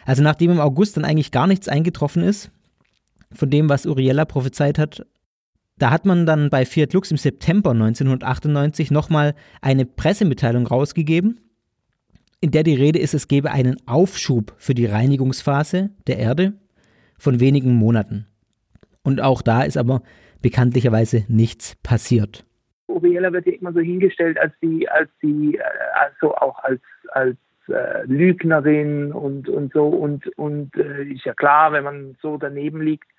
Also nachdem im August dann eigentlich gar nichts eingetroffen ist, von dem, was Uriella prophezeit hat, da hat man dann bei Fiat Lux im September 1998 nochmal eine Pressemitteilung rausgegeben, in der die Rede ist, es gebe einen Aufschub für die Reinigungsphase der Erde, von wenigen Monaten. Und auch da ist aber bekanntlicherweise nichts passiert. Uriella wird ja immer so hingestellt, als sie, als sie, äh, also auch als, als äh, Lügnerin und, und so und, und äh, ist ja klar, wenn man so daneben liegt.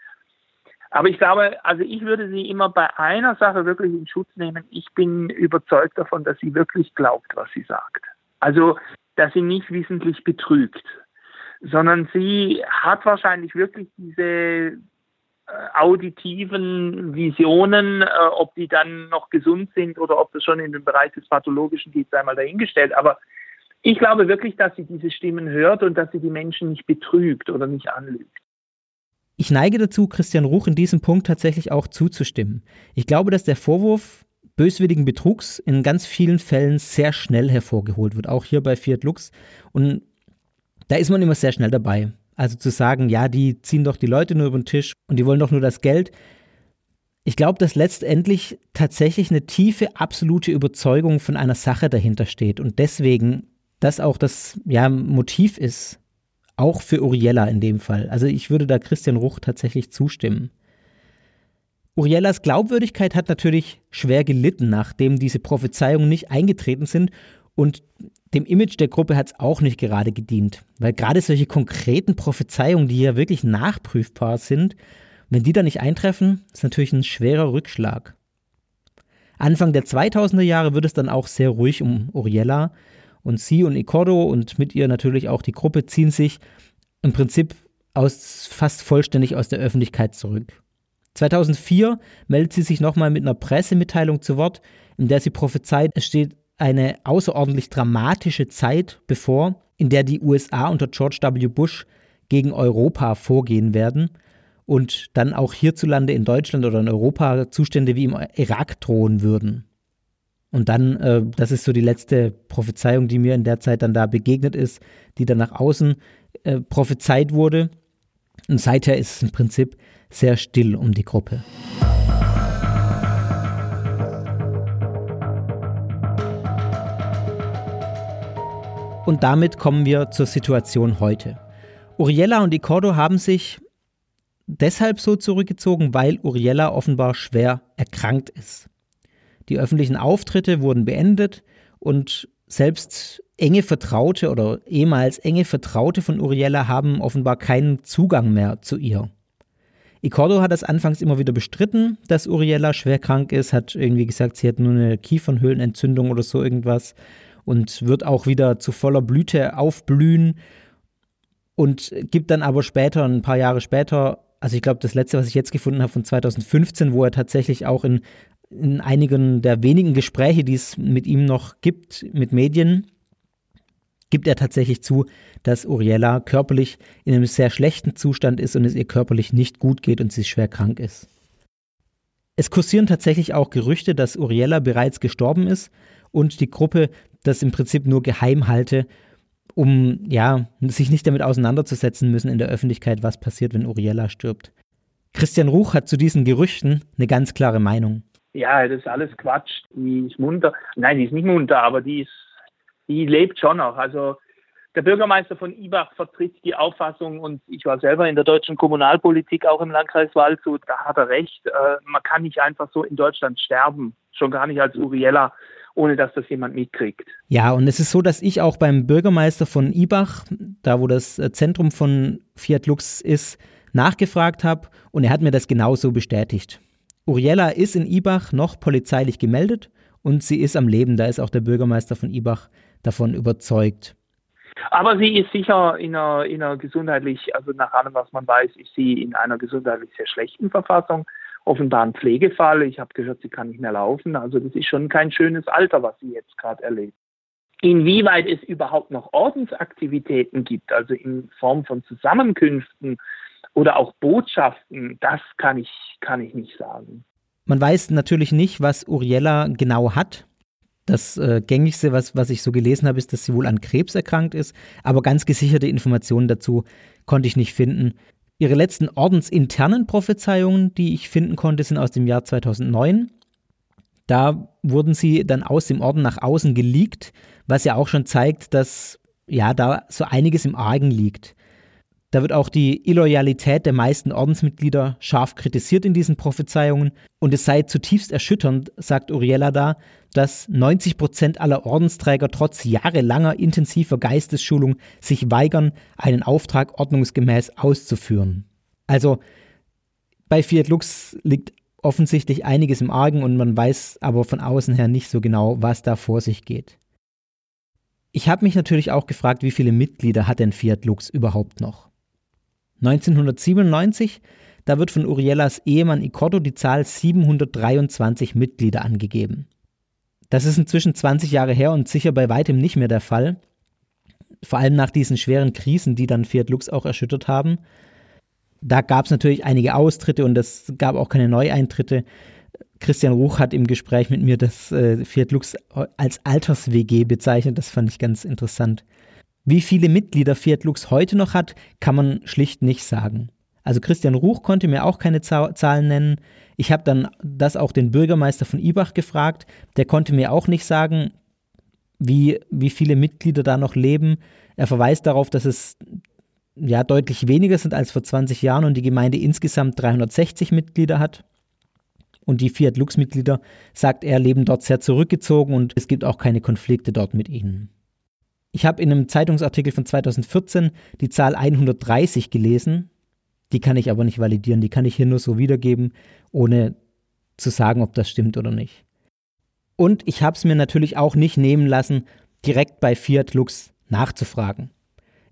Aber ich glaube, also ich würde sie immer bei einer Sache wirklich in Schutz nehmen. Ich bin überzeugt davon, dass sie wirklich glaubt, was sie sagt. Also, dass sie nicht wissentlich betrügt, sondern sie hat wahrscheinlich wirklich diese auditiven Visionen, äh, ob die dann noch gesund sind oder ob das schon in den Bereich des Pathologischen geht, sei mal dahingestellt. Aber ich glaube wirklich, dass sie diese Stimmen hört und dass sie die Menschen nicht betrügt oder nicht anlügt. Ich neige dazu, Christian Ruch in diesem Punkt tatsächlich auch zuzustimmen. Ich glaube, dass der Vorwurf böswilligen Betrugs in ganz vielen Fällen sehr schnell hervorgeholt wird, auch hier bei Fiat Lux. Und da ist man immer sehr schnell dabei. Also zu sagen, ja, die ziehen doch die Leute nur über den Tisch und die wollen doch nur das Geld. Ich glaube, dass letztendlich tatsächlich eine tiefe, absolute Überzeugung von einer Sache dahinter steht und deswegen das auch das ja, Motiv ist, auch für Uriella in dem Fall. Also ich würde da Christian Ruch tatsächlich zustimmen. Uriellas Glaubwürdigkeit hat natürlich schwer gelitten, nachdem diese Prophezeiungen nicht eingetreten sind und dem Image der Gruppe hat es auch nicht gerade gedient, weil gerade solche konkreten Prophezeiungen, die ja wirklich nachprüfbar sind, wenn die da nicht eintreffen, ist natürlich ein schwerer Rückschlag. Anfang der 2000er Jahre wird es dann auch sehr ruhig um Uriella und sie und Icordo und mit ihr natürlich auch die Gruppe ziehen sich im Prinzip aus, fast vollständig aus der Öffentlichkeit zurück. 2004 meldet sie sich nochmal mit einer Pressemitteilung zu Wort, in der sie prophezeit, es steht eine außerordentlich dramatische Zeit bevor, in der die USA unter George W. Bush gegen Europa vorgehen werden und dann auch hierzulande in Deutschland oder in Europa Zustände wie im Irak drohen würden. Und dann, äh, das ist so die letzte Prophezeiung, die mir in der Zeit dann da begegnet ist, die dann nach außen äh, prophezeit wurde. Und seither ist es im Prinzip sehr still um die Gruppe. Und damit kommen wir zur Situation heute. Uriella und Icordo haben sich deshalb so zurückgezogen, weil Uriella offenbar schwer erkrankt ist. Die öffentlichen Auftritte wurden beendet und selbst enge Vertraute oder ehemals enge Vertraute von Uriella haben offenbar keinen Zugang mehr zu ihr. Icordo hat das anfangs immer wieder bestritten, dass Uriella schwer krank ist, hat irgendwie gesagt, sie hat nur eine Kiefernhöhlenentzündung oder so irgendwas und wird auch wieder zu voller Blüte aufblühen und gibt dann aber später, ein paar Jahre später, also ich glaube, das letzte, was ich jetzt gefunden habe, von 2015, wo er tatsächlich auch in, in einigen der wenigen Gespräche, die es mit ihm noch gibt, mit Medien, gibt er tatsächlich zu, dass Uriella körperlich in einem sehr schlechten Zustand ist und es ihr körperlich nicht gut geht und sie schwer krank ist. Es kursieren tatsächlich auch Gerüchte, dass Uriella bereits gestorben ist und die Gruppe das im Prinzip nur geheim halte, um ja, sich nicht damit auseinanderzusetzen müssen in der Öffentlichkeit, was passiert, wenn Uriella stirbt. Christian Ruch hat zu diesen Gerüchten eine ganz klare Meinung. Ja, das ist alles Quatsch. Die ist munter. Nein, die ist nicht munter, aber die ist, die lebt schon noch. Also der Bürgermeister von Ibach vertritt die Auffassung und ich war selber in der deutschen Kommunalpolitik auch im Landkreis Waldshut, da hat er recht. Äh, man kann nicht einfach so in Deutschland sterben, schon gar nicht als Uriella ohne dass das jemand mitkriegt. Ja, und es ist so, dass ich auch beim Bürgermeister von Ibach, da wo das äh, Zentrum von Fiat Lux ist, nachgefragt habe und er hat mir das genauso bestätigt. Uriella ist in Ibach noch polizeilich gemeldet und sie ist am Leben. Da ist auch der Bürgermeister von Ibach davon überzeugt. Aber sie ist sicher in einer, in einer gesundheitlich, also nach allem, was man weiß, ist sie in einer gesundheitlich sehr schlechten Verfassung offenbar ein Pflegefall. Ich habe gehört, sie kann nicht mehr laufen. Also das ist schon kein schönes Alter, was sie jetzt gerade erlebt. Inwieweit es überhaupt noch Ordensaktivitäten gibt, also in Form von Zusammenkünften oder auch Botschaften, das kann ich, kann ich nicht sagen. Man weiß natürlich nicht, was Uriella genau hat. Das äh, gängigste, was, was ich so gelesen habe, ist, dass sie wohl an Krebs erkrankt ist. Aber ganz gesicherte Informationen dazu konnte ich nicht finden. Ihre letzten ordensinternen Prophezeiungen, die ich finden konnte, sind aus dem Jahr 2009. Da wurden sie dann aus dem Orden nach außen geleakt, was ja auch schon zeigt, dass ja da so einiges im Argen liegt. Da wird auch die Illoyalität der meisten Ordensmitglieder scharf kritisiert in diesen Prophezeiungen. Und es sei zutiefst erschütternd, sagt Uriella da, dass 90 Prozent aller Ordensträger trotz jahrelanger intensiver Geistesschulung sich weigern, einen Auftrag ordnungsgemäß auszuführen. Also bei Fiat Lux liegt offensichtlich einiges im Argen und man weiß aber von außen her nicht so genau, was da vor sich geht. Ich habe mich natürlich auch gefragt, wie viele Mitglieder hat denn Fiat Lux überhaupt noch? 1997, da wird von Uriellas Ehemann Icordo die Zahl 723 Mitglieder angegeben. Das ist inzwischen 20 Jahre her und sicher bei weitem nicht mehr der Fall. Vor allem nach diesen schweren Krisen, die dann Fiat Lux auch erschüttert haben. Da gab es natürlich einige Austritte und es gab auch keine Neueintritte. Christian Ruch hat im Gespräch mit mir das äh, Fiat Lux als Alters-WG bezeichnet. Das fand ich ganz interessant. Wie viele Mitglieder Fiat Lux heute noch hat, kann man schlicht nicht sagen. Also Christian Ruch konnte mir auch keine Zahlen nennen. Ich habe dann das auch den Bürgermeister von Ibach gefragt. Der konnte mir auch nicht sagen, wie, wie viele Mitglieder da noch leben. Er verweist darauf, dass es ja deutlich weniger sind als vor 20 Jahren und die Gemeinde insgesamt 360 Mitglieder hat. Und die Fiat Lux-Mitglieder, sagt er, leben dort sehr zurückgezogen und es gibt auch keine Konflikte dort mit ihnen. Ich habe in einem Zeitungsartikel von 2014 die Zahl 130 gelesen. Die kann ich aber nicht validieren, die kann ich hier nur so wiedergeben, ohne zu sagen, ob das stimmt oder nicht. Und ich habe es mir natürlich auch nicht nehmen lassen, direkt bei Fiat Lux nachzufragen.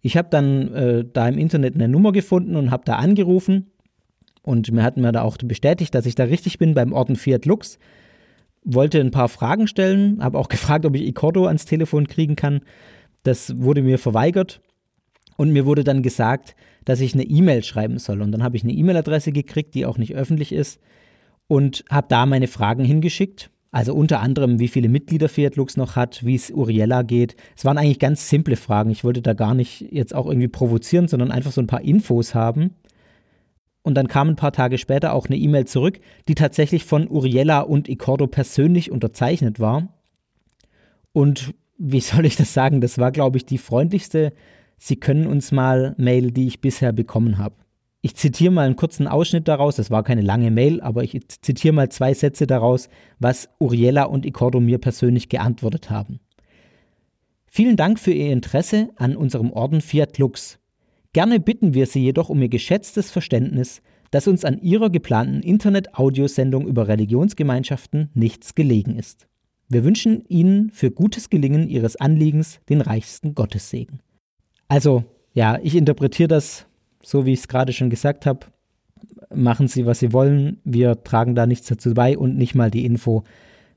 Ich habe dann äh, da im Internet eine Nummer gefunden und habe da angerufen und mir hat mir da auch bestätigt, dass ich da richtig bin beim Orden Fiat Lux. Wollte ein paar Fragen stellen, habe auch gefragt, ob ich Icordo ans Telefon kriegen kann. Das wurde mir verweigert und mir wurde dann gesagt, dass ich eine E-Mail schreiben soll. Und dann habe ich eine E-Mail-Adresse gekriegt, die auch nicht öffentlich ist und habe da meine Fragen hingeschickt. Also unter anderem, wie viele Mitglieder Fiat Lux noch hat, wie es Uriella geht. Es waren eigentlich ganz simple Fragen. Ich wollte da gar nicht jetzt auch irgendwie provozieren, sondern einfach so ein paar Infos haben. Und dann kam ein paar Tage später auch eine E-Mail zurück, die tatsächlich von Uriella und Icordo persönlich unterzeichnet war. Und wie soll ich das sagen? Das war, glaube ich, die freundlichste Sie können uns mal Mail, die ich bisher bekommen habe. Ich zitiere mal einen kurzen Ausschnitt daraus, das war keine lange Mail, aber ich zitiere mal zwei Sätze daraus, was Uriella und Icordo mir persönlich geantwortet haben. Vielen Dank für Ihr Interesse an unserem Orden Fiat Lux. Gerne bitten wir Sie jedoch um Ihr geschätztes Verständnis, dass uns an Ihrer geplanten Internet-Audiosendung über Religionsgemeinschaften nichts gelegen ist. Wir wünschen Ihnen für gutes Gelingen Ihres Anliegens den reichsten Gottessegen. Also, ja, ich interpretiere das so, wie ich es gerade schon gesagt habe. Machen Sie, was Sie wollen. Wir tragen da nichts dazu bei und nicht mal die Info,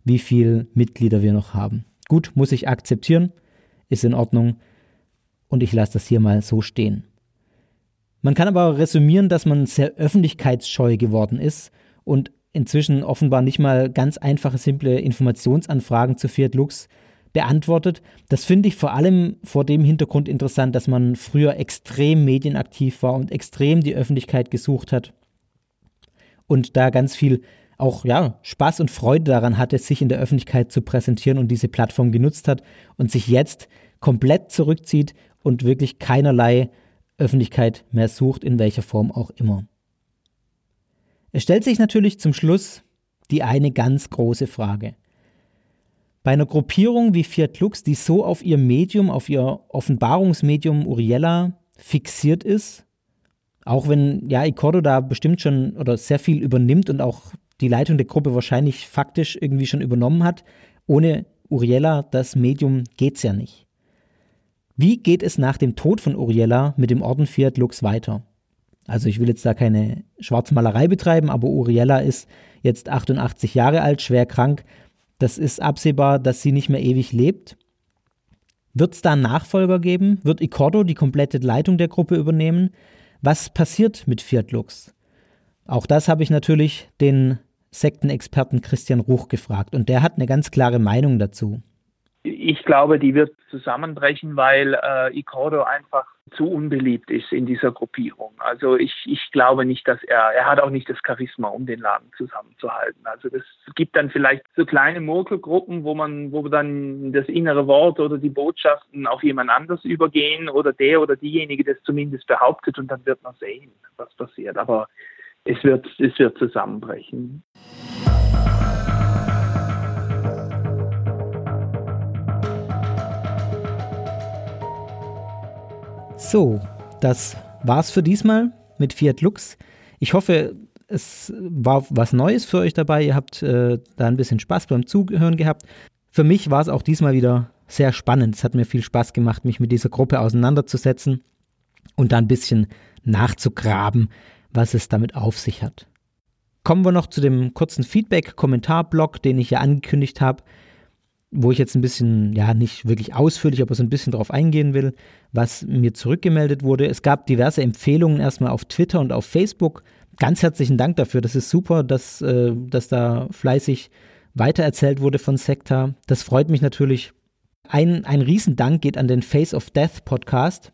wie viele Mitglieder wir noch haben. Gut, muss ich akzeptieren, ist in Ordnung und ich lasse das hier mal so stehen. Man kann aber resümieren, dass man sehr öffentlichkeitsscheu geworden ist und inzwischen offenbar nicht mal ganz einfache, simple Informationsanfragen zu Fiat Lux beantwortet. Das finde ich vor allem vor dem Hintergrund interessant, dass man früher extrem medienaktiv war und extrem die Öffentlichkeit gesucht hat und da ganz viel auch ja, Spaß und Freude daran hatte, sich in der Öffentlichkeit zu präsentieren und diese Plattform genutzt hat und sich jetzt komplett zurückzieht und wirklich keinerlei Öffentlichkeit mehr sucht, in welcher Form auch immer. Es stellt sich natürlich zum Schluss die eine ganz große Frage. Bei einer Gruppierung wie Fiat Lux, die so auf ihr Medium, auf ihr Offenbarungsmedium Uriella fixiert ist, auch wenn ja Icordo da bestimmt schon oder sehr viel übernimmt und auch die Leitung der Gruppe wahrscheinlich faktisch irgendwie schon übernommen hat, ohne Uriella, das Medium, geht's ja nicht. Wie geht es nach dem Tod von Uriella mit dem Orden Fiat Lux weiter? Also ich will jetzt da keine Schwarzmalerei betreiben, aber Uriella ist jetzt 88 Jahre alt, schwer krank das ist absehbar, dass sie nicht mehr ewig lebt. Wird es da einen Nachfolger geben? Wird Icordo die komplette Leitung der Gruppe übernehmen? Was passiert mit Fiat Lux? Auch das habe ich natürlich den Sektenexperten Christian Ruch gefragt und der hat eine ganz klare Meinung dazu. Ich glaube, die wird zusammenbrechen, weil äh, Icordo einfach zu unbeliebt ist in dieser Gruppierung. Also ich, ich glaube nicht, dass er, er hat auch nicht das Charisma, um den Laden zusammenzuhalten. Also das gibt dann vielleicht so kleine Murkelgruppen, wo man, wo dann das innere Wort oder die Botschaften auf jemand anders übergehen oder der oder diejenige das zumindest behauptet und dann wird man sehen, was passiert. Aber es wird, es wird zusammenbrechen. So, das war's für diesmal mit Fiat Lux. Ich hoffe, es war was Neues für euch dabei. Ihr habt äh, da ein bisschen Spaß beim Zuhören gehabt. Für mich war es auch diesmal wieder sehr spannend. Es hat mir viel Spaß gemacht, mich mit dieser Gruppe auseinanderzusetzen und da ein bisschen nachzugraben, was es damit auf sich hat. Kommen wir noch zu dem kurzen Feedback-Kommentar-Blog, den ich ja angekündigt habe wo ich jetzt ein bisschen, ja, nicht wirklich ausführlich, aber so ein bisschen darauf eingehen will, was mir zurückgemeldet wurde. Es gab diverse Empfehlungen erstmal auf Twitter und auf Facebook. Ganz herzlichen Dank dafür. Das ist super, dass, äh, dass da fleißig weitererzählt wurde von Sekta. Das freut mich natürlich. Ein, ein Riesendank geht an den Face of Death Podcast.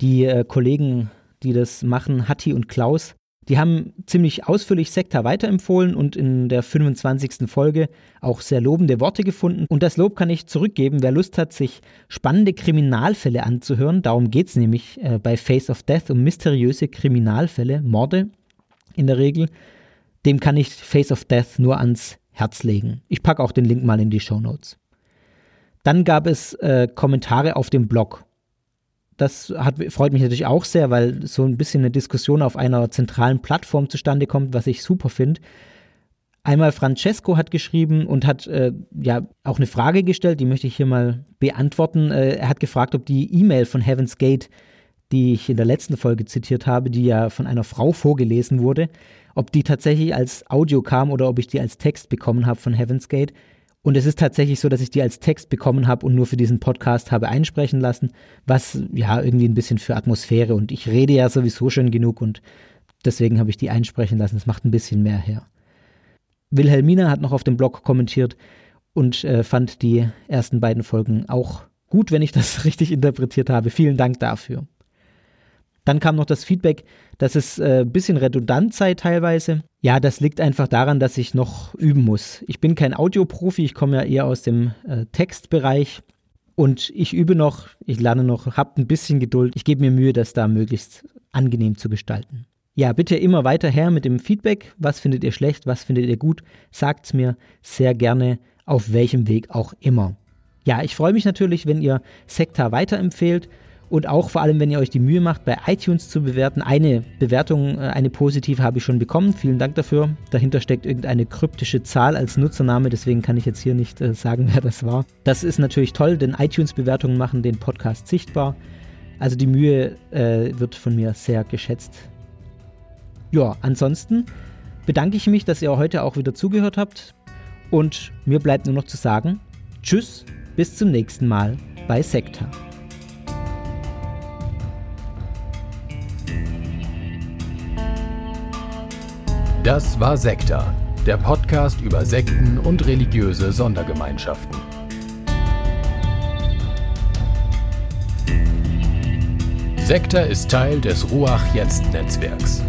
Die äh, Kollegen, die das machen, Hatti und Klaus, die haben ziemlich ausführlich Sekta weiterempfohlen und in der 25. Folge auch sehr lobende Worte gefunden. Und das Lob kann ich zurückgeben, wer Lust hat, sich spannende Kriminalfälle anzuhören. Darum geht es nämlich äh, bei Face of Death um mysteriöse Kriminalfälle, Morde in der Regel. Dem kann ich Face of Death nur ans Herz legen. Ich packe auch den Link mal in die Show Notes. Dann gab es äh, Kommentare auf dem Blog das hat, freut mich natürlich auch sehr, weil so ein bisschen eine Diskussion auf einer zentralen Plattform zustande kommt, was ich super finde. Einmal Francesco hat geschrieben und hat äh, ja auch eine Frage gestellt, die möchte ich hier mal beantworten. Äh, er hat gefragt, ob die E-Mail von Heaven's Gate, die ich in der letzten Folge zitiert habe, die ja von einer Frau vorgelesen wurde, ob die tatsächlich als Audio kam oder ob ich die als Text bekommen habe von Heaven's Gate. Und es ist tatsächlich so, dass ich die als Text bekommen habe und nur für diesen Podcast habe einsprechen lassen, was ja irgendwie ein bisschen für Atmosphäre und ich rede ja sowieso schon genug und deswegen habe ich die einsprechen lassen. Es macht ein bisschen mehr her. Wilhelmina hat noch auf dem Blog kommentiert und äh, fand die ersten beiden Folgen auch gut, wenn ich das richtig interpretiert habe. Vielen Dank dafür. Dann kam noch das Feedback, dass es ein äh, bisschen redundant sei teilweise. Ja, das liegt einfach daran, dass ich noch üben muss. Ich bin kein Audioprofi, ich komme ja eher aus dem äh, Textbereich und ich übe noch, ich lerne noch, habe ein bisschen Geduld. Ich gebe mir Mühe, das da möglichst angenehm zu gestalten. Ja, bitte immer weiter her mit dem Feedback. Was findet ihr schlecht, was findet ihr gut? Sagt es mir sehr gerne, auf welchem Weg auch immer. Ja, ich freue mich natürlich, wenn ihr Sekta weiterempfehlt. Und auch vor allem, wenn ihr euch die Mühe macht, bei iTunes zu bewerten. Eine Bewertung, äh, eine positive habe ich schon bekommen. Vielen Dank dafür. Dahinter steckt irgendeine kryptische Zahl als Nutzername, deswegen kann ich jetzt hier nicht äh, sagen, wer das war. Das ist natürlich toll, denn iTunes-Bewertungen machen den Podcast sichtbar. Also die Mühe äh, wird von mir sehr geschätzt. Ja, ansonsten bedanke ich mich, dass ihr heute auch wieder zugehört habt. Und mir bleibt nur noch zu sagen, tschüss, bis zum nächsten Mal bei Sekta. Das war Sekta, der Podcast über Sekten und religiöse Sondergemeinschaften. Sekta ist Teil des Ruach Jetzt Netzwerks.